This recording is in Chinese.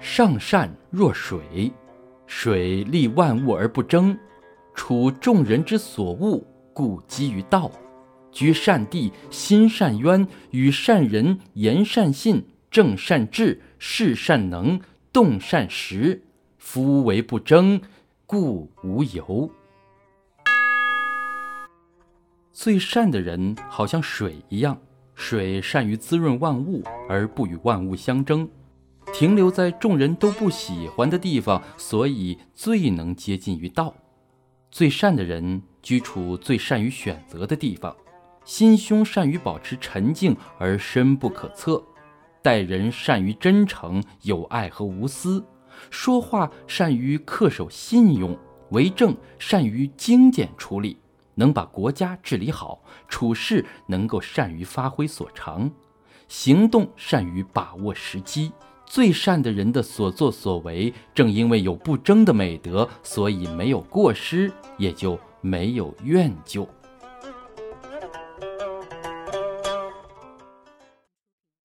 上善若水，水利万物而不争，处众人之所恶，故几于道。居善地，心善渊，与善人，言善信，正善治，事善能，动善时。夫为不争，故无尤。最善的人好像水一样，水善于滋润万物，而不与万物相争。停留在众人都不喜欢的地方，所以最能接近于道。最善的人居处最善于选择的地方，心胸善于保持沉静而深不可测，待人善于真诚、友爱和无私，说话善于恪守信用，为政善于精简处理，能把国家治理好，处事能够善于发挥所长，行动善于把握时机。最善的人的所作所为，正因为有不争的美德，所以没有过失，也就没有怨咎。